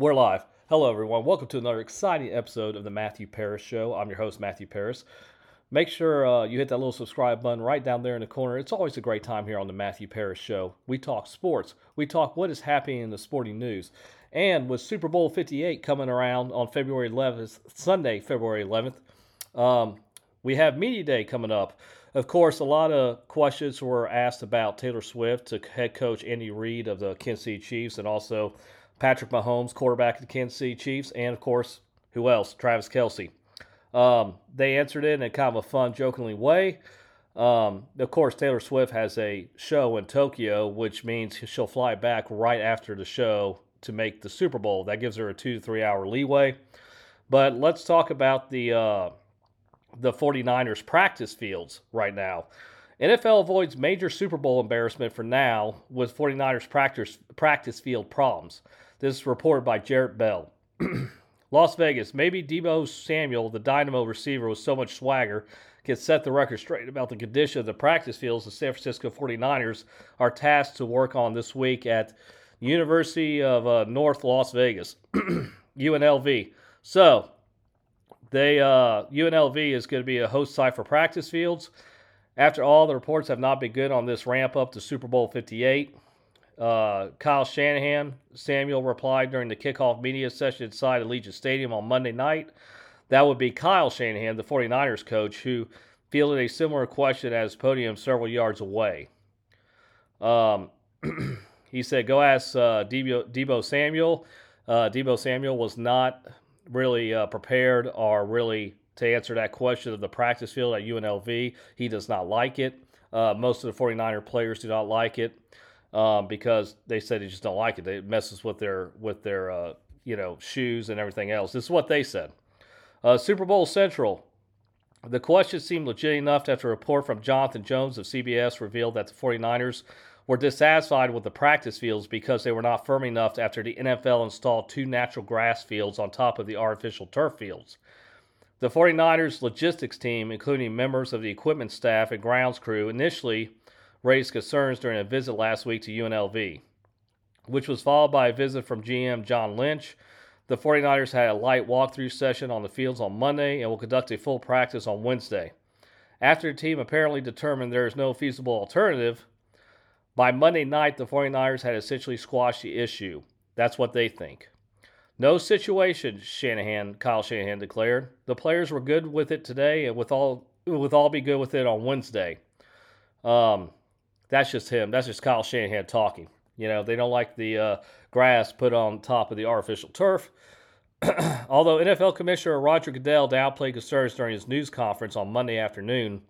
We're live. Hello, everyone. Welcome to another exciting episode of the Matthew Paris Show. I'm your host, Matthew Paris. Make sure uh, you hit that little subscribe button right down there in the corner. It's always a great time here on the Matthew Paris Show. We talk sports, we talk what is happening in the sporting news. And with Super Bowl 58 coming around on February 11th, Sunday, February 11th, um, we have Media Day coming up. Of course, a lot of questions were asked about Taylor Swift to head coach Andy Reid of the Kansas City Chiefs and also Patrick Mahomes, quarterback of the Kansas City Chiefs, and of course, who else? Travis Kelce. Um, they answered it in a kind of a fun, jokingly way. Um, of course, Taylor Swift has a show in Tokyo, which means she'll fly back right after the show to make the Super Bowl. That gives her a two to three hour leeway. But let's talk about the uh, the 49ers practice fields right now. NFL avoids major Super Bowl embarrassment for now with 49ers practice, practice field problems. This is reported by Jarrett Bell. Las Vegas, maybe Deebo Samuel, the dynamo receiver with so much swagger, can set the record straight about the condition of the practice fields the San Francisco 49ers are tasked to work on this week at University of uh, North Las Vegas, UNLV. So, they uh, UNLV is going to be a host site for practice fields. After all, the reports have not been good on this ramp up to Super Bowl 58. Uh, Kyle Shanahan, Samuel replied during the kickoff media session inside Allegiant Stadium on Monday night. That would be Kyle Shanahan, the 49ers coach, who fielded a similar question at his podium several yards away. Um, he said, Go ask uh, Deebo, Deebo Samuel. Uh, Deebo Samuel was not really uh, prepared or really to answer that question of the practice field at UNLV. He does not like it. Uh, most of the 49er players do not like it um, because they said they just don't like it. It messes with their with their uh, you know shoes and everything else. This is what they said. Uh, Super Bowl Central. The question seemed legit enough after a report from Jonathan Jones of CBS revealed that the 49ers were dissatisfied with the practice fields because they were not firm enough after the NFL installed two natural grass fields on top of the artificial turf fields. The 49ers logistics team, including members of the equipment staff and grounds crew, initially raised concerns during a visit last week to UNLV, which was followed by a visit from GM John Lynch. The 49ers had a light walkthrough session on the fields on Monday and will conduct a full practice on Wednesday. After the team apparently determined there is no feasible alternative, by Monday night, the 49ers had essentially squashed the issue. That's what they think. No situation, Shanahan, Kyle Shanahan declared. The players were good with it today, and with all with all be good with it on Wednesday. Um, that's just him. That's just Kyle Shanahan talking. You know, they don't like the uh, grass put on top of the artificial turf. Although NFL Commissioner Roger Goodell downplayed concerns during his news conference on Monday afternoon,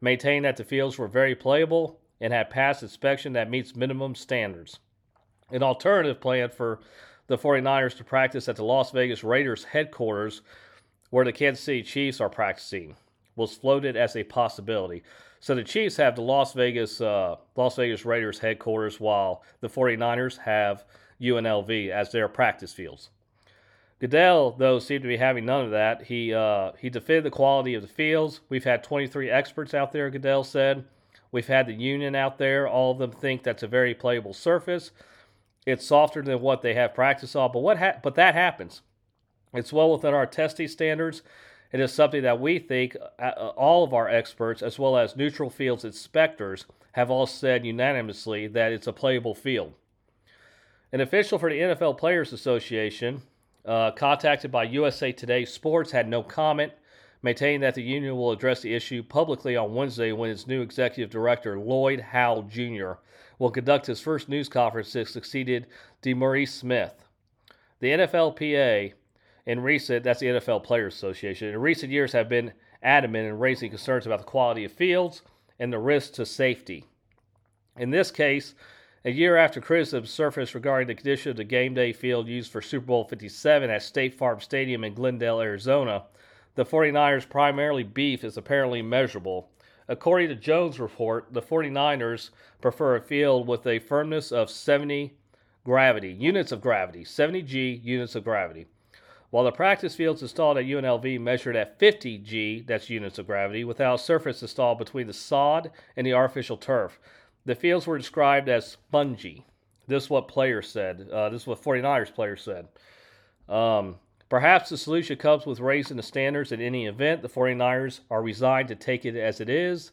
maintained that the fields were very playable and had passed inspection that meets minimum standards. An alternative plan for the 49ers to practice at the Las Vegas Raiders headquarters, where the Kansas City Chiefs are practicing, was floated as a possibility. So the Chiefs have the Las Vegas uh, Las Vegas Raiders headquarters, while the 49ers have UNLV as their practice fields. Goodell, though, seemed to be having none of that. He uh, he defended the quality of the fields. We've had 23 experts out there, Goodell said. We've had the union out there. All of them think that's a very playable surface. It's softer than what they have practice on, but what ha- but that happens. It's well within our testing standards. It is something that we think uh, uh, all of our experts, as well as neutral fields inspectors, have all said unanimously that it's a playable field. An official for the NFL Players Association, uh, contacted by USA Today Sports, had no comment maintaining that the union will address the issue publicly on Wednesday when its new executive director, Lloyd Howell Jr., will conduct his first news conference that succeeded DeMaurice Smith. The NFLPA in recent, that's the NFL Players Association, in recent years have been adamant in raising concerns about the quality of fields and the risk to safety. In this case, a year after criticism surfaced regarding the condition of the game day field used for Super Bowl 57 at State Farm Stadium in Glendale, Arizona, the 49ers' primarily beef is apparently measurable. According to Jones' report, the 49ers prefer a field with a firmness of 70 gravity, units of gravity, 70 G units of gravity. While the practice fields installed at UNLV measured at 50 G, that's units of gravity, without surface installed between the sod and the artificial turf. The fields were described as spongy. This is what players said. Uh, this is what 49ers players said. Um, perhaps the solution comes with raising the standards in any event. The 49ers are resigned to take it as it is.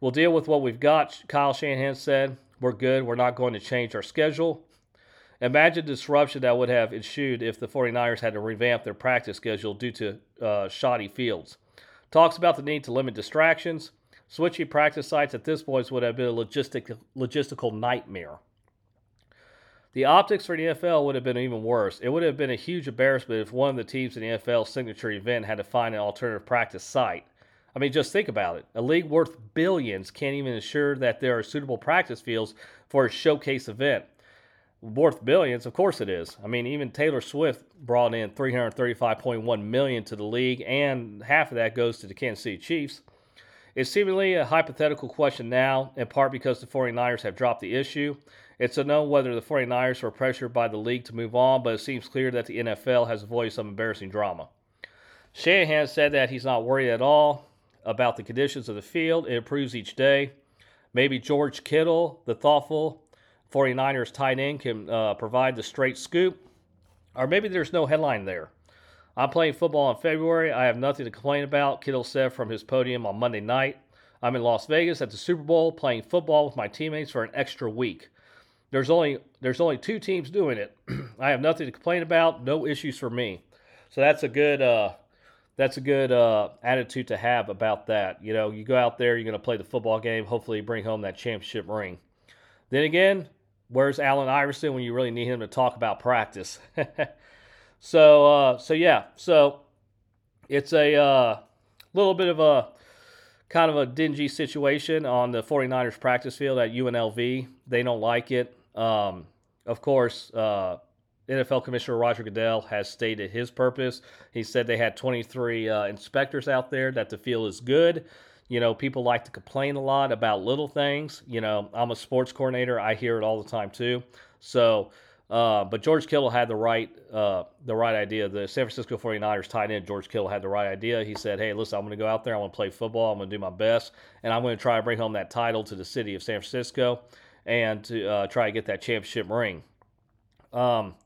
We'll deal with what we've got, Kyle Shanahan said. We're good. We're not going to change our schedule. Imagine the disruption that would have ensued if the 49ers had to revamp their practice schedule due to uh, shoddy fields. Talks about the need to limit distractions. Switching practice sites at this point would have been a logistic, logistical nightmare. The optics for the NFL would have been even worse. It would have been a huge embarrassment if one of the teams in the NFL signature event had to find an alternative practice site. I mean, just think about it. A league worth billions can't even ensure that there are suitable practice fields for a showcase event. Worth billions, of course it is. I mean, even Taylor Swift brought in 335.1 million to the league, and half of that goes to the Kansas City Chiefs. It's seemingly a hypothetical question now, in part because the 49ers have dropped the issue. It's unknown whether the 49ers were pressured by the league to move on, but it seems clear that the NFL has avoided some embarrassing drama. Shanahan said that he's not worried at all about the conditions of the field. It improves each day. Maybe George Kittle, the thoughtful 49ers tight end, can uh, provide the straight scoop. Or maybe there's no headline there. I'm playing football in February. I have nothing to complain about, Kittle said from his podium on Monday night. I'm in Las Vegas at the Super Bowl playing football with my teammates for an extra week. There's only there's only two teams doing it. I have nothing to complain about, no issues for me. So that's a good uh, that's a good uh, attitude to have about that. You know, you go out there, you're going to play the football game, hopefully bring home that championship ring. Then again, where's Allen Iverson when you really need him to talk about practice? so, uh, so yeah, so it's a uh, little bit of a kind of a dingy situation on the 49ers practice field at UNLV. They don't like it. Um, of course, uh, NFL Commissioner Roger Goodell has stated his purpose. He said they had 23 uh, inspectors out there, that the field is good. You know, people like to complain a lot about little things. You know, I'm a sports coordinator, I hear it all the time too. So, uh, but George Kittle had the right uh, the right idea. The San Francisco 49ers tight end George Kittle had the right idea. He said, "Hey, listen, I'm going to go out there. I'm going to play football. I'm going to do my best, and I'm going to try to bring home that title to the city of San Francisco, and to uh, try to get that championship ring." Um,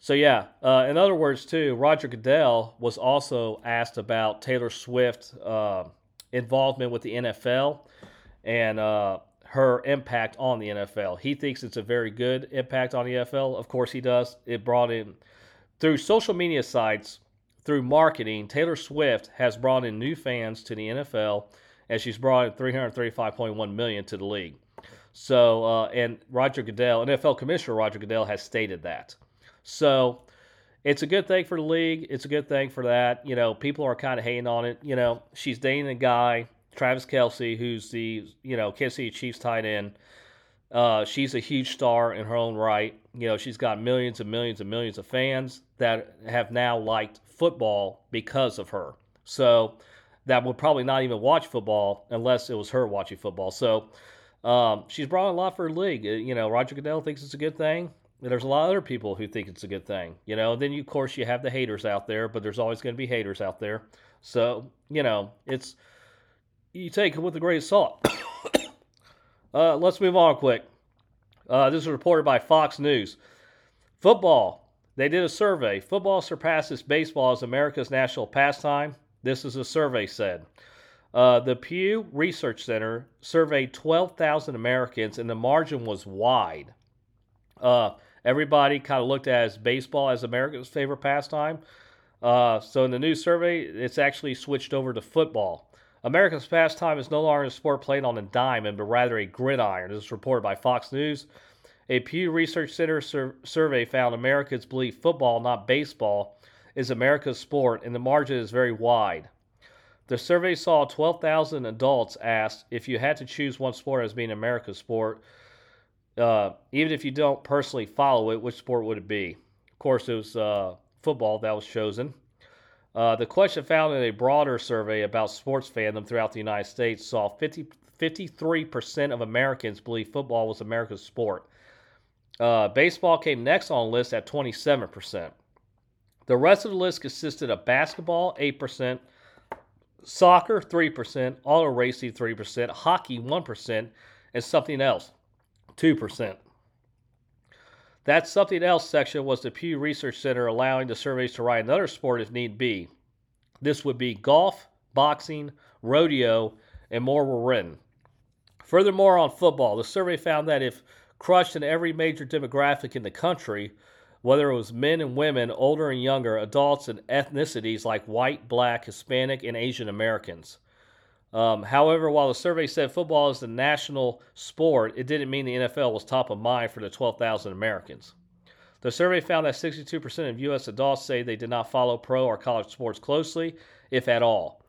so yeah, uh, in other words, too, Roger Goodell was also asked about Taylor Swift uh, involvement with the NFL and uh, her impact on the NFL. He thinks it's a very good impact on the NFL. Of course, he does. It brought in through social media sites, through marketing. Taylor Swift has brought in new fans to the NFL, and she's brought in 335.1 million to the league. So, uh, and Roger Goodell, NFL Commissioner Roger Goodell, has stated that. So it's a good thing for the league. It's a good thing for that. You know, people are kind of hating on it. You know, she's dating a guy, Travis Kelce, who's the, you know, Kansas City Chiefs tight end. Uh, she's a huge star in her own right. You know, she's got millions and millions and millions of fans that have now liked football because of her. So that would probably not even watch football unless it was her watching football. So um, she's brought a lot for her league. You know, Roger Goodell thinks it's a good thing there's a lot of other people who think it's a good thing, you know. Then you, of course you have the haters out there, but there's always going to be haters out there. So you know, it's you take it with a grain of salt. uh, let's move on quick. Uh, this is reported by Fox News. Football. They did a survey. Football surpasses baseball as America's national pastime. This is a survey said. Uh, the Pew Research Center surveyed 12,000 Americans, and the margin was wide. Uh, everybody kind of looked at as baseball as America's favorite pastime. Uh, so in the new survey, it's actually switched over to football. America's pastime is no longer a sport played on a diamond, but rather a gridiron. This is reported by Fox News. A Pew Research Center sur- survey found Americans believe football, not baseball, is America's sport, and the margin is very wide. The survey saw 12,000 adults asked if you had to choose one sport as being America's sport, uh, even if you don't personally follow it, which sport would it be? Of course, it was uh, football that was chosen. Uh, the question found in a broader survey about sports fandom throughout the United States saw 50, 53% of Americans believe football was America's sport. Uh, baseball came next on the list at 27%. The rest of the list consisted of basketball, 8%, soccer, 3%, auto racing, 3%, hockey, 1%, and something else, 2%. That something else section was the Pew Research Center allowing the surveys to write another sport if need be. This would be golf, boxing, rodeo, and more were written. Furthermore, on football, the survey found that if crushed in every major demographic in the country, whether it was men and women, older and younger, adults and ethnicities like white, black, Hispanic, and Asian Americans. Um, however, while the survey said football is the national sport, it didn't mean the NFL was top of mind for the 12,000 Americans. The survey found that 62% of U.S. adults say they did not follow pro or college sports closely, if at all.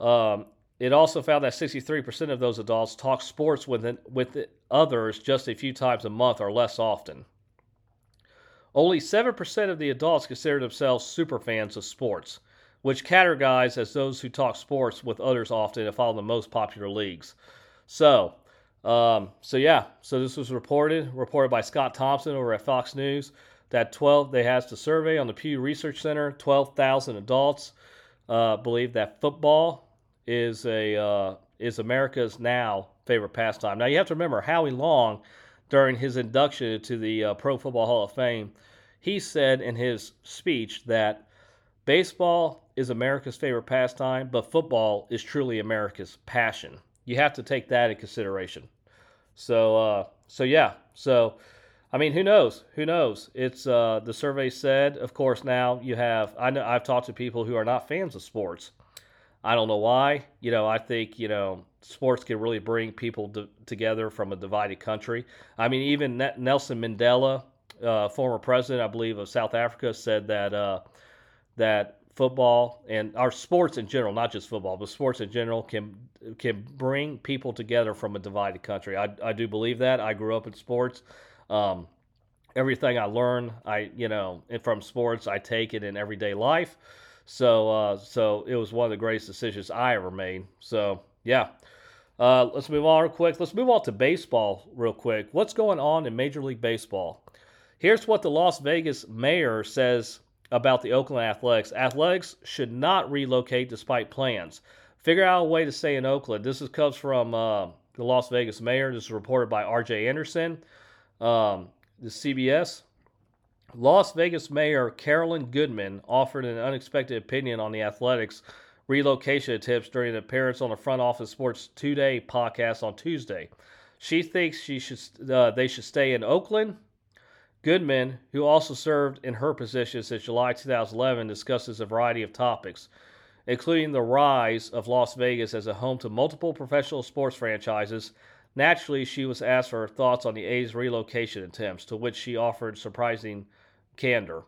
Um, it also found that 63% of those adults talk sports with, with others just a few times a month or less often. Only 7% of the adults consider themselves super fans of sports, which categorize as those who talk sports with others often and follow the most popular leagues. So, um, so yeah, so this was reported reported by Scott Thompson over at Fox News that 12 they has the survey on the Pew Research Center 12,000 adults uh, believe that football is a uh, is America's now favorite pastime. Now you have to remember Howie Long during his induction into the uh, Pro Football Hall of Fame, he said in his speech that baseball is America's favorite pastime, but football is truly America's passion. You have to take that in consideration. So, uh, so yeah, so I mean, who knows? Who knows? It's uh, the survey said. Of course, now you have. I know I've talked to people who are not fans of sports. I don't know why. You know, I think you know sports can really bring people to, together from a divided country. I mean, even Nelson Mandela, uh, former president, I believe, of South Africa, said that uh, that football and our sports in general, not just football, but sports in general, can can bring people together from a divided country. I, I do believe that. I grew up in sports. Um, everything I learn, I you know, from sports, I take it in everyday life. So uh, so it was one of the greatest decisions I ever made. So yeah. Uh, let's move on real quick. Let's move on to baseball real quick. What's going on in Major League Baseball? Here's what the Las Vegas mayor says about the Oakland Athletics. Athletics should not relocate despite plans. Figure out a way to stay in Oakland. This is, comes from uh, the Las Vegas mayor. This is reported by R.J. Anderson, um, the CBS. Las Vegas Mayor Carolyn Goodman offered an unexpected opinion on the Athletics relocation attempts during an appearance on the Front Office Sports Today podcast on Tuesday. She thinks she should uh, they should stay in Oakland. Goodman, who also served in her position since July 2011, discusses a variety of topics, including the rise of Las Vegas as a home to multiple professional sports franchises. Naturally, she was asked for her thoughts on the A's relocation attempts, to which she offered surprising candor.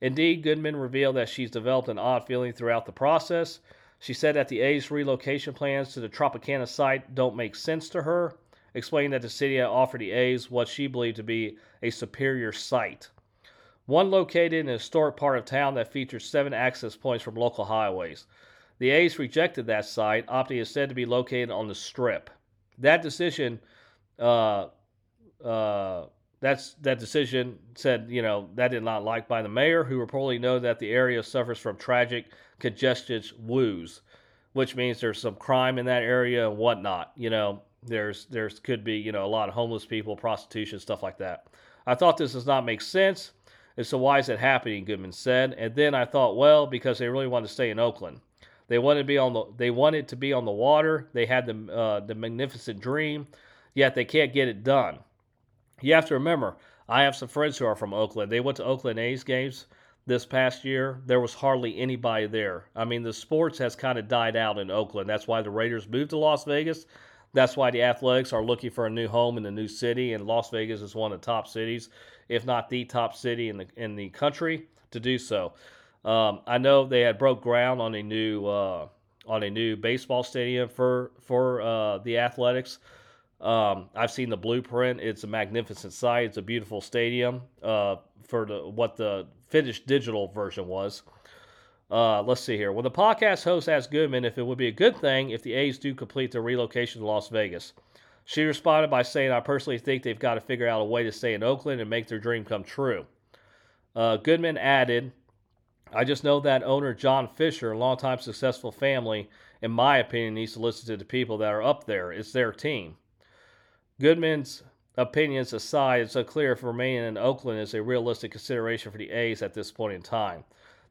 Indeed, Goodman revealed that she's developed an odd feeling throughout the process. She said that the A's relocation plans to the Tropicana site don't make sense to her, explaining that the city had offered the A's what she believed to be a superior site. One located in a historic part of town that features seven access points from local highways. The A's rejected that site, opting instead to be located on the Strip. That decision uh, uh, that's that decision said you know that did not like by the mayor who reportedly know that the area suffers from tragic congested woos which means there's some crime in that area and whatnot you know there's there's could be you know a lot of homeless people prostitution stuff like that i thought this does not make sense and so why is it happening goodman said and then i thought well because they really wanted to stay in oakland they wanted to be on the they wanted to be on the water they had the uh, the magnificent dream yet they can't get it done you have to remember, I have some friends who are from Oakland. They went to Oakland A's games this past year. There was hardly anybody there. I mean, the sports has kind of died out in Oakland. That's why the Raiders moved to Las Vegas. That's why the Athletics are looking for a new home in a new city, and Las Vegas is one of the top cities, if not the top city in the in the country, to do so. Um, I know they had broke ground on a new uh, on a new baseball stadium for for uh, the Athletics. Um, I've seen the blueprint. It's a magnificent site. It's a beautiful stadium uh, for the, what the finished digital version was. Uh, let's see here. When the podcast host asked Goodman if it would be a good thing if the A's do complete their relocation to Las Vegas, she responded by saying, I personally think they've got to figure out a way to stay in Oakland and make their dream come true. Uh, Goodman added, I just know that owner John Fisher, a longtime successful family, in my opinion, needs to listen to the people that are up there. It's their team. Goodman's opinions aside, it's unclear if remaining in Oakland is a realistic consideration for the A's at this point in time.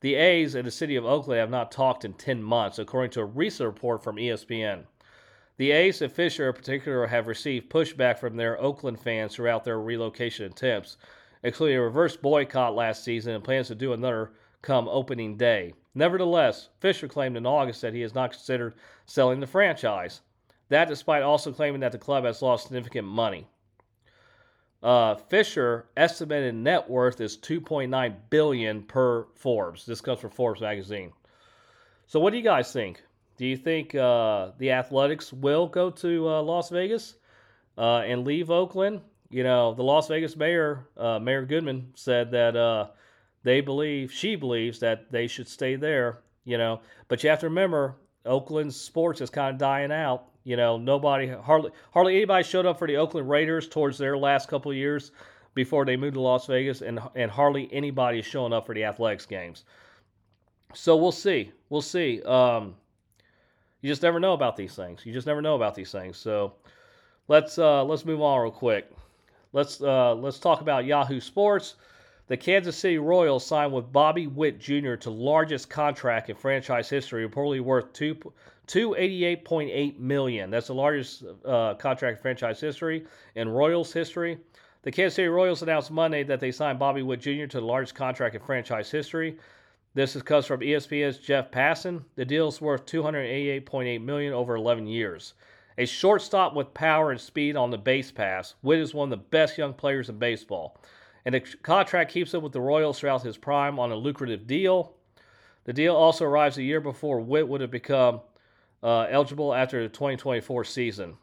The A's and the city of Oakland have not talked in 10 months, according to a recent report from ESPN. The A's and Fisher in particular have received pushback from their Oakland fans throughout their relocation attempts, including a reverse boycott last season and plans to do another come opening day. Nevertheless, Fisher claimed in August that he has not considered selling the franchise. That despite also claiming that the club has lost significant money. Uh, Fisher estimated net worth is 2.9 billion per Forbes. This comes from Forbes magazine. So, what do you guys think? Do you think uh, the Athletics will go to uh, Las Vegas uh, and leave Oakland? You know, the Las Vegas mayor, uh, Mayor Goodman, said that uh, they believe, she believes that they should stay there. You know, but you have to remember, Oakland's sports is kind of dying out. You know, nobody, hardly, hardly anybody showed up for the Oakland Raiders towards their last couple of years before they moved to Las Vegas, and and hardly anybody is showing up for the Athletics games. So we'll see. We'll see. Um, you just never know about these things. You just never know about these things. So let's uh, let's move on real quick. Let's uh, let's talk about Yahoo Sports. The Kansas City Royals signed with Bobby Witt Jr. to largest contract in franchise history, reportedly worth two two eighty eight point eight million. That's the largest uh, contract franchise history in Royals history. The Kansas City Royals announced Monday that they signed Bobby Witt Jr. to the largest contract in franchise history. This is comes from ESPN's Jeff Passan. The deal is worth 288.8 million over 11 years. A shortstop with power and speed on the base pass, Witt is one of the best young players in baseball. And the contract keeps him with the Royals throughout his prime on a lucrative deal. The deal also arrives a year before Witt would have become uh, eligible after the 2024 season.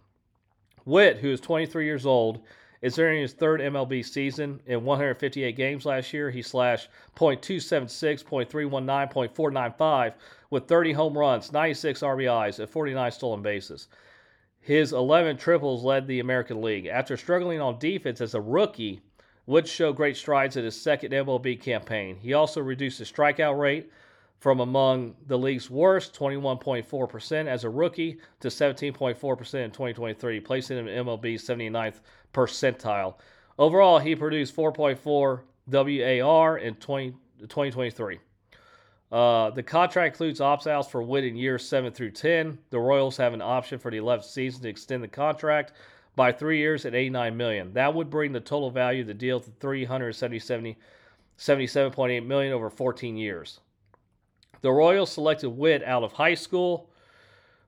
Witt, who is 23 years old, is during his third MLB season. In 158 games last year, he slashed .276, .319, .495 with 30 home runs, 96 RBIs, and 49 stolen bases. His 11 triples led the American League. After struggling on defense as a rookie, Woods showed great strides in his second MLB campaign. He also reduced his strikeout rate from among the league's worst, 21.4% as a rookie, to 17.4% in 2023, placing him in MLB's 79th percentile. Overall, he produced 4.4 WAR in 20, 2023. Uh, the contract includes opt outs for Witt in years 7 through 10. The Royals have an option for the 11th season to extend the contract by three years at 89 million. That would bring the total value of the deal to 377.8 million over 14 years. The Royals selected Witt out of high school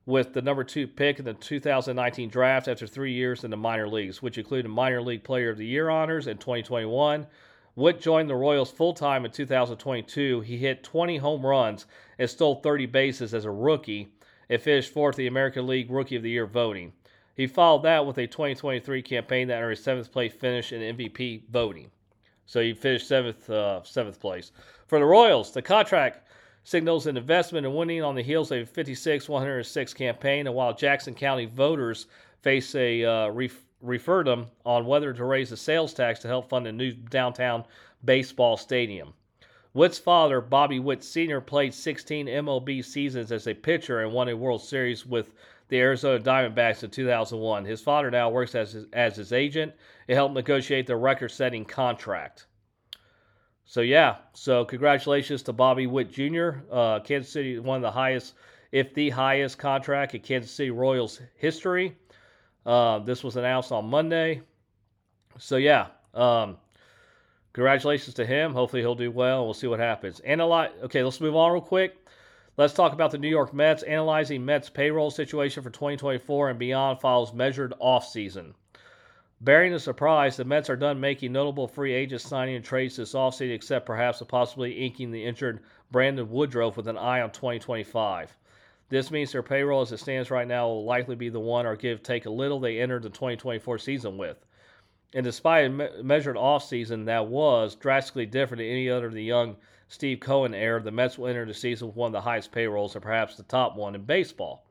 with the number two pick in the 2019 draft after three years in the minor leagues, which included minor league player of the year honors in 2021. Witt joined the Royals full time in 2022. He hit 20 home runs and stole 30 bases as a rookie and finished fourth in the American League Rookie of the Year voting. He followed that with a 2023 campaign that earned a seventh place finish in MVP voting. So he finished seventh, uh, seventh place. For the Royals, the contract signals an investment in winning on the heels of a 56 106 campaign. And while Jackson County voters face a uh, ref- referendum on whether to raise the sales tax to help fund a new downtown baseball stadium. Witt's father, Bobby Witt Sr., played 16 MLB seasons as a pitcher and won a World Series with the Arizona Diamondbacks in 2001. His father now works as his, as his agent. It helped negotiate the record setting contract. So yeah, so congratulations to Bobby Witt Jr. Uh, Kansas City, one of the highest, if the highest contract in Kansas City Royals history. Uh, this was announced on Monday. So yeah, um, congratulations to him. Hopefully he'll do well. We'll see what happens. Analyze. Okay, let's move on real quick. Let's talk about the New York Mets. Analyzing Mets payroll situation for 2024 and beyond follows measured offseason. Bearing the surprise, the Mets are done making notable free agent signing and trades this offseason, except perhaps possibly inking the injured Brandon Woodruff with an eye on 2025. This means their payroll as it stands right now will likely be the one or give take a little they entered the 2024 season with. And despite a me- measured offseason that was drastically different than any other the young Steve Cohen era, the Mets will enter the season with one of the highest payrolls, or perhaps the top one in baseball.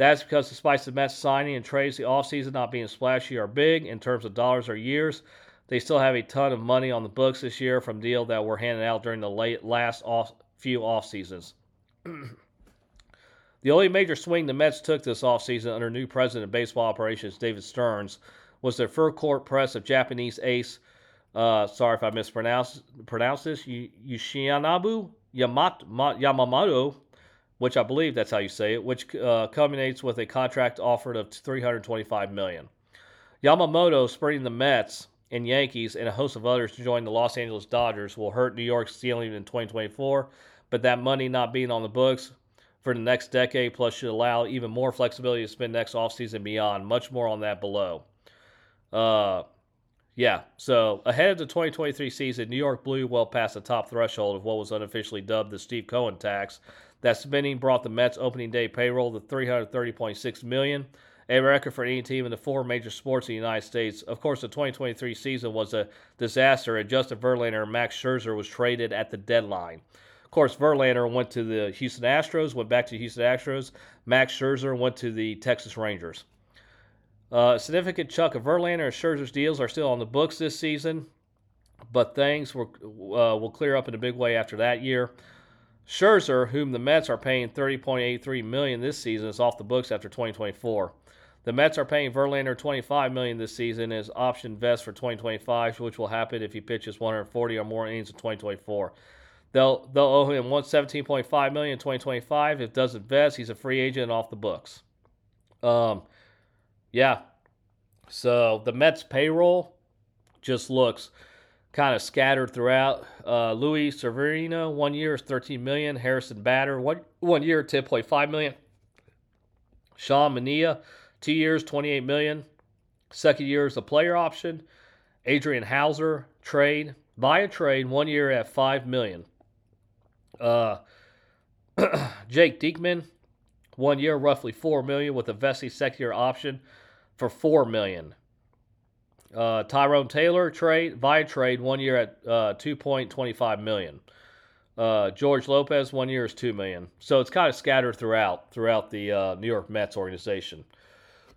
That's because despite the Mets signing and trades the offseason not being splashy or big in terms of dollars or years, they still have a ton of money on the books this year from deals that were handed out during the late, last off, few off seasons. the only major swing the Mets took this offseason under new president of baseball operations, David Stearns, was their full court press of Japanese ace. Uh, sorry if I mispronounced pronounce this. Yoshinobu Yamamoto, which I believe that's how you say it, which uh, culminates with a contract offered of 325 million. Yamamoto spreading the Mets and Yankees and a host of others to join the Los Angeles Dodgers will hurt New York's ceiling in 2024, but that money not being on the books for the next decade plus should allow even more flexibility to spend next offseason beyond. Much more on that below. Uh, yeah, so ahead of the 2023 season, New York blew well past the top threshold of what was unofficially dubbed the Steve Cohen tax. That spending brought the Mets opening day payroll to 330.6 million, a record for any team in the four major sports in the United States. Of course, the 2023 season was a disaster, and Justin Verlander and Max Scherzer was traded at the deadline. Of course, Verlander went to the Houston Astros, went back to Houston Astros. Max Scherzer went to the Texas Rangers. Uh, a significant chunk of Verlander and Scherzer's deals are still on the books this season, but things will, uh, will clear up in a big way after that year. Scherzer, whom the Mets are paying 30.83 million this season, is off the books after 2024. The Mets are paying Verlander 25 million this season as option vest for 2025, which will happen if he pitches 140 or more innings in 2024. They'll they'll owe him 117.5 million in 2025. If it doesn't vest, he's a free agent off the books. Um, yeah. So the Mets payroll just looks kind of scattered throughout. Uh, Luis Severino, one year is 13 million. Harrison Bader, one one year, 10.5 million. Sean Manaea, two years, 28 million. Second year is a player option. Adrian Houser, trade, buy a trade, one year at 5 million. Uh, Jake Diekman, one year, roughly 4 million with a vested second year option for four million. Uh, Tyrone Taylor trade via trade one year at uh, two point twenty five million. Uh, George Lopez one year is two million. So it's kind of scattered throughout throughout the uh, New York Mets organization.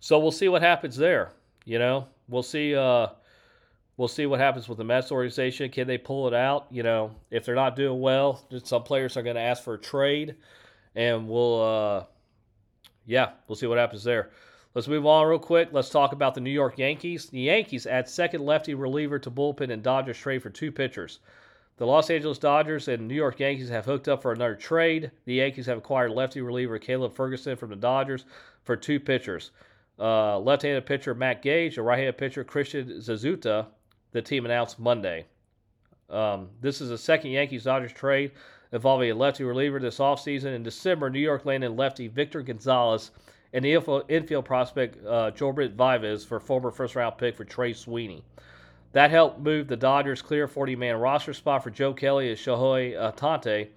So we'll see what happens there. You know, we'll see. Uh, we'll see what happens with the Mets organization. Can they pull it out? You know, if they're not doing well, some players are going to ask for a trade, and we'll. Yeah, we'll see what happens there. Let's move on real quick. Let's talk about the New York Yankees. The Yankees add second lefty reliever to bullpen and Dodgers trade for two pitchers. The Los Angeles Dodgers and New York Yankees have hooked up for another trade. The Yankees have acquired lefty reliever Caleb Ferguson from the Dodgers for two pitchers. Uh, left-handed pitcher Matt Gage, and right-handed pitcher Christian Zazueta. The team announced Monday. Um, this is the second Yankees Dodgers trade involving a lefty reliever this offseason. In December, New York landed lefty Victor Gonzalez and the infield prospect uh, Jorbit Vivas for former first round pick for Trey Sweeney. That helped move the Dodgers clear 40 man roster spot for Joe Kelly and Shohei Ohtani.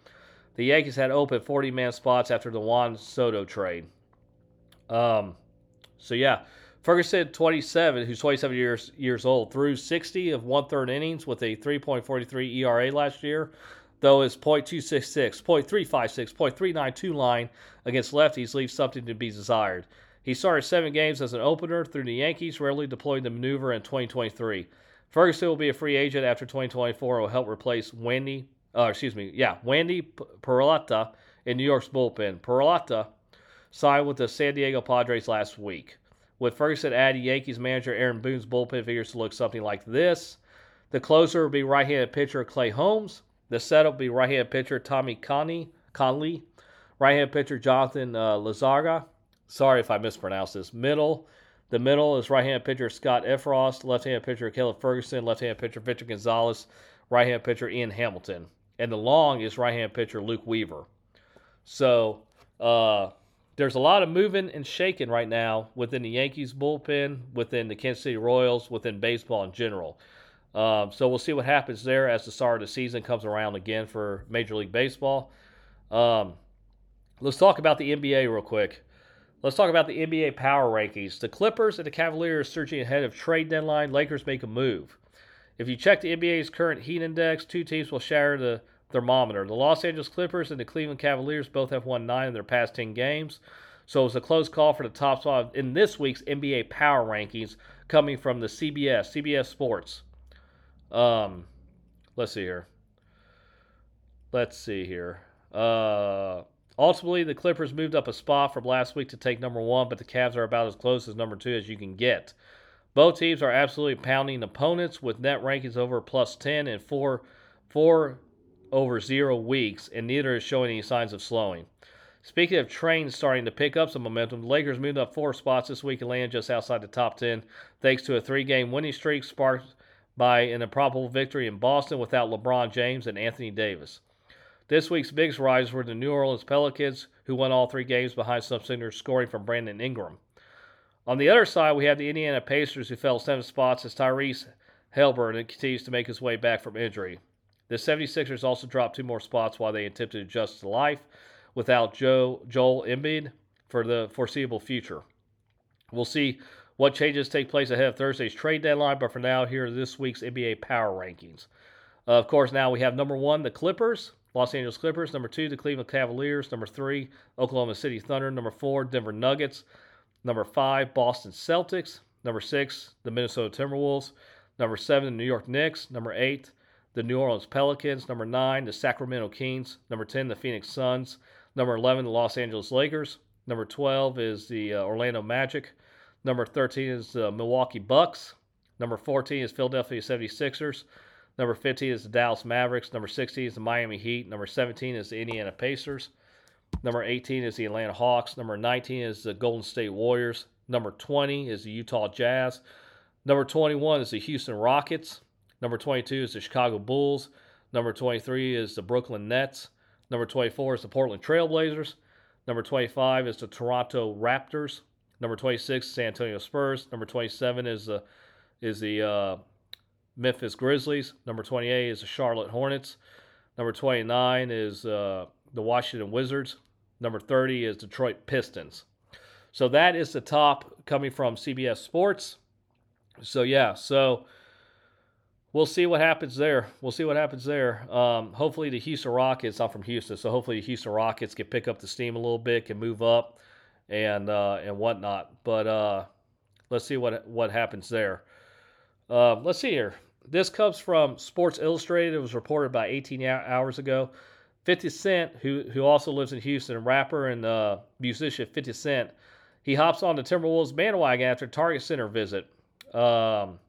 The Yankees had open 40 man spots after the Juan Soto trade. Um, so, yeah, Ferguson, 27, who's 27 years years old, threw 60 of one third innings with a 3.43 ERA last year though his .266, .356, .392 line against lefties leaves something to be desired. He started seven games as an opener through the Yankees, rarely deploying the maneuver in 2023. Ferguson will be a free agent after 2024 and will help replace Wendy, uh, excuse me, yeah, Wendy Peralta in New York's bullpen. Peralta signed with the San Diego Padres last week. With Ferguson adding Yankees manager Aaron Boone's bullpen figures to look something like this. The closer will be right-handed pitcher Clay Holmes. The setup will be right hand pitcher Tommy Kahnle, Kahnle right hand pitcher Jonathan uh, Lazarga. Sorry if I mispronounced this. Middle. The middle is right hand pitcher Scott Effross, left hand pitcher Caleb Ferguson, left hand pitcher Victor Gonzalez, right hand pitcher Ian Hamilton. And the long is right hand pitcher Luke Weaver. So uh, there's a lot of moving and shaking right now within the Yankees bullpen, within the Kansas City Royals, within baseball in general. Um, so we'll see what happens there as the start of the season comes around again for Major League Baseball. Um, let's talk about the NBA real quick. Let's talk about the NBA power rankings. The Clippers and the Cavaliers surging ahead of trade deadline. Lakers make a move. If you check the NBA's current heat index, two teams will share the thermometer. The Los Angeles Clippers and the Cleveland Cavaliers both have won nine in their past 10 games. So it was a close call for the top spot in this week's NBA power rankings coming from the CBS, CBS Sports. Um, let's see here. Let's see here. Uh, ultimately, the Clippers moved up a spot from last week to take number one, but the Cavs are about as close as number two as you can get. Both teams are absolutely pounding opponents with net rankings over plus 10 and four, four over zero weeks, and neither is showing any signs of slowing. Speaking of trains starting to pick up some momentum, the Lakers moved up four spots this week and landed just outside the top 10 thanks to a three game winning streak sparked by an improbable victory in Boston without LeBron James and Anthony Davis. This week's biggest rise were the New Orleans Pelicans, who won all three games behind some signatures scoring from Brandon Ingram. On the other side, we have the Indiana Pacers, who fell seven spots as Tyrese Haliburton continues to make his way back from injury. The 76ers also dropped two more spots while they attempted to adjust to life without Joe, Joel Embiid for the foreseeable future. We'll see what changes take place ahead of Thursday's trade deadline, but for now, here are this week's NBA power rankings. Uh, of course, now we have number one, the Clippers, Los Angeles Clippers. Number two, the Cleveland Cavaliers. Number three, Oklahoma City Thunder. Number four, Denver Nuggets. Number five, Boston Celtics. Number six, the Minnesota Timberwolves. Number seven, the New York Knicks. Number eight, the New Orleans Pelicans. Number nine, the Sacramento Kings. Number 10, the Phoenix Suns. Number 11, the Los Angeles Lakers. Number 12 is the uh, Orlando Magic. Number 13 is the Milwaukee Bucks. Number 14 is Philadelphia 76ers. Number 15 is the Dallas Mavericks. Number 16 is the Miami Heat. Number 17 is the Indiana Pacers. Number 18 is the Atlanta Hawks. Number 19 is the Golden State Warriors. Number 20 is the Utah Jazz. Number 21 is the Houston Rockets. Number 22 is the Chicago Bulls. Number 23 is the Brooklyn Nets. Number 24 is the Portland Trailblazers. Number 25 is the Toronto Raptors. Number 26, San Antonio Spurs. Number 27 is the is the uh, Memphis Grizzlies. Number 28 is the Charlotte Hornets. Number 29 is uh, the Washington Wizards. Number 30 is Detroit Pistons. So that is the top coming from CBS Sports. So yeah, so we'll see what happens there. We'll see what happens there. Um, hopefully, the Houston Rockets. I'm from Houston, so hopefully the Houston Rockets can pick up the steam a little bit, can move up, and uh, and whatnot. But uh, let's see what what happens there. Uh, let's see here. This comes from Sports Illustrated. It was reported about 18 hours ago. 50 Cent, who who also lives in Houston, rapper and uh, musician 50 Cent, he hops on the Timberwolves bandwagon after Target Center visit. Um,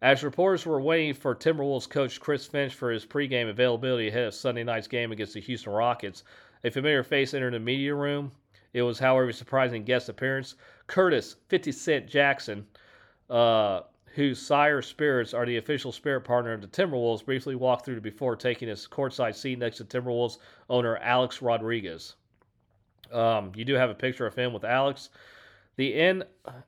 as reporters were waiting for Timberwolves coach Chris Finch for his pregame availability ahead of Sunday night's game against the Houston Rockets, a familiar face entered the media room. It was, however, a surprising guest appearance. Curtis 50 Cent Jackson, uh, whose sire spirits are the official spirit partner of the Timberwolves, briefly walked through before taking his courtside seat next to Timberwolves owner Alex Rodriguez. Um, you do have a picture of him with Alex. The in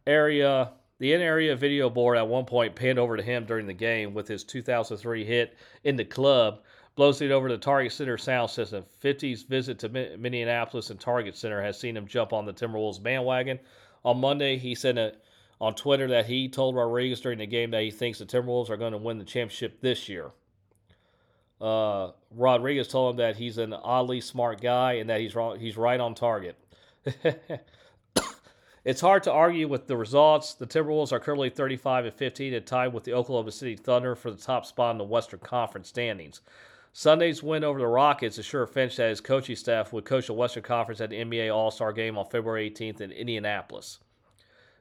area the in area video board at one point panned over to him during the game with his 2003 hit in the club, blows it over to Target Center sound system. 50's visit to Minneapolis and Target Center has seen him jump on the Timberwolves bandwagon. On Monday, he said on Twitter that he told Rodriguez during the game that he thinks the Timberwolves are going to win the championship this year. Uh, Rodriguez told him that he's an oddly smart guy and that he's he's right on target. It's hard to argue with the results. The Timberwolves are currently 35 and 15 and tied with the Oklahoma City Thunder for the top spot in the Western Conference standings. Sunday's win over the Rockets assured Finch that his coaching staff would coach the Western Conference at the NBA All Star game on February 18th in Indianapolis.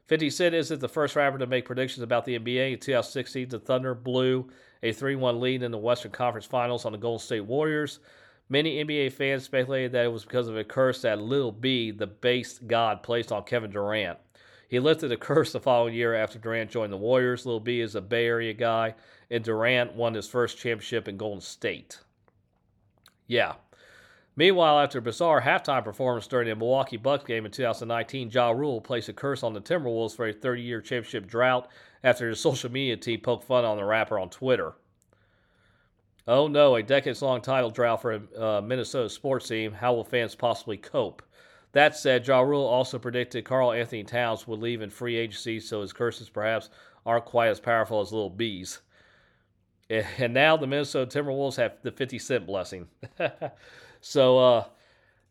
50 Cent isn't the first rapper to make predictions about the NBA. In 2016, the Thunder blew a 3 1 lead in the Western Conference Finals on the Golden State Warriors. Many NBA fans speculated that it was because of a curse that Lil B, the base god, placed on Kevin Durant. He lifted a curse the following year after Durant joined the Warriors. Lil B is a Bay Area guy, and Durant won his first championship in Golden State. Yeah. Meanwhile, after a bizarre halftime performance during the Milwaukee Bucks game in 2019, Ja Rule placed a curse on the Timberwolves for a 30 year championship drought after his social media team poked fun on the rapper on Twitter. Oh no, a decades long title drought for a uh, Minnesota sports team. How will fans possibly cope? That said, Ja Rule also predicted Karl-Anthony Towns would leave in free agency, so his curses perhaps aren't quite as powerful as Lil B's. And now the Minnesota Timberwolves have the 50 cent blessing. so, uh,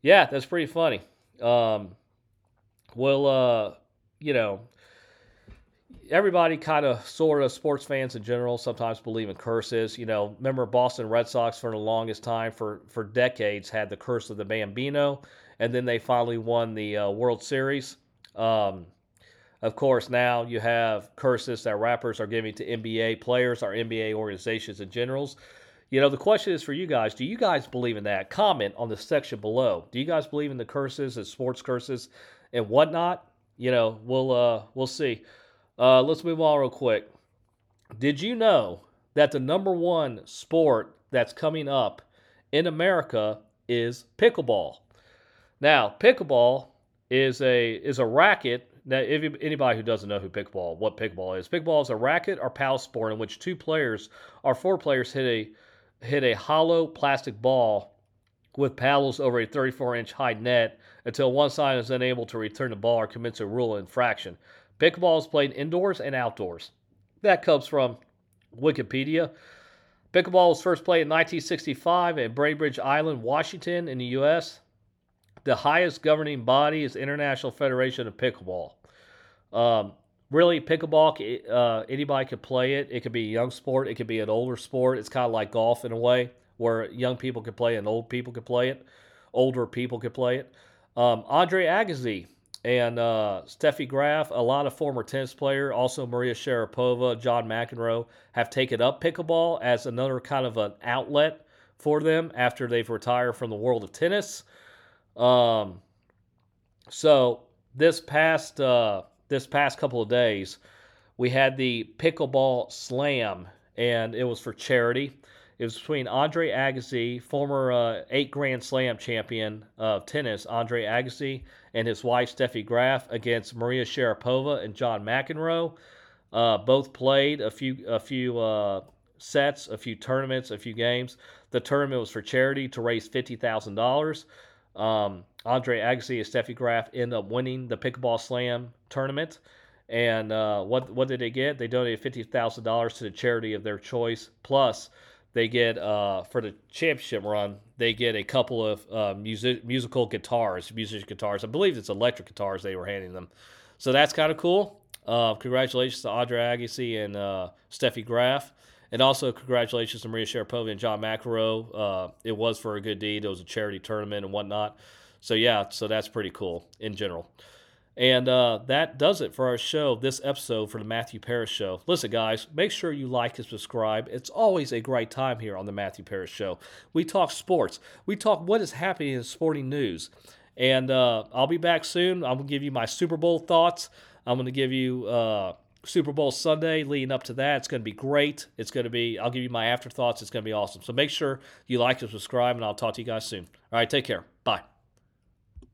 yeah, that's pretty funny. Um, well, uh, you know, everybody kind of sort of sports fans in general sometimes believe in curses. You know, remember Boston Red Sox for the longest time for for decades had the curse of the Bambino, and then they finally won the uh, World Series. Um, Of course, now you have curses that rappers are giving to NBA players or NBA organizations in generals. You know, the question is for you guys do you guys believe in that? Comment on the section below. Do you guys believe in the curses and sports curses and whatnot? You know, we'll uh, we'll see. Uh, let's move on real quick. Did you know that the number one sport that's coming up in America is pickleball? Now, pickleball is a is a racket now, if anybody who doesn't know who pickleball, what pickleball is, pickleball is a racket or paddle sport in which two players or four players hit a hit a hollow plastic ball with paddles over a 34 inch high net until one side is unable to return the ball or commits a rule infraction. Pickleball is played indoors and outdoors. That comes from Wikipedia. Pickleball was first played in 1965 at Bainbridge Island, Washington, in the U.S. The highest governing body is International Federation of Pickleball. Um, really, pickleball, uh, anybody could play it. It could be a young sport, it could be an older sport. It's kind of like golf in a way, where young people could play and old people could play it, older people could play it. Um, Andre Agassi and uh, Steffi Graf, a lot of former tennis player, also Maria Sharapova, John McEnroe, have taken up pickleball as another kind of an outlet for them after they've retired from the world of tennis. Um, so this past uh, this past couple of days, we had the pickleball slam, and it was for charity. It was between Andre Agassi, former uh, eight Grand Slam champion of tennis, Andre Agassi, and his wife Steffi Graf against Maria Sharapova and John McEnroe. Uh, both played a few a few uh, sets, a few tournaments, a few games. The tournament was for charity to raise fifty thousand dollars. Um, Andre Agassi and Steffi Graf end up winning the Pickleball Slam tournament. And uh, what what did they get? They donated fifty thousand dollars to the charity of their choice. Plus, they get uh, for the championship run, they get a couple of uh, music musical guitars, music guitars. I believe it's electric guitars they were handing them. So that's kind of cool. Uh, congratulations to Andre Agassi and uh, Steffi Graf. And also, congratulations to Maria Sharapova and John McEnroe. Uh, it was for a good deed. It was a charity tournament and whatnot. So, yeah, so that's pretty cool in general. And uh, that does it for our show, this episode for the Matthew Paris Show. Listen, guys, make sure you like and subscribe. It's always a great time here on the Matthew Paris Show. We talk sports, we talk what is happening in sporting news. And uh, I'll be back soon. I'm going to give you my Super Bowl thoughts. I'm going to give you uh, Super Bowl Sunday leading up to that. It's going to be great. It's going to be, I'll give you my afterthoughts. It's going to be awesome. So make sure you like and subscribe, and I'll talk to you guys soon. All right, take care. Bye.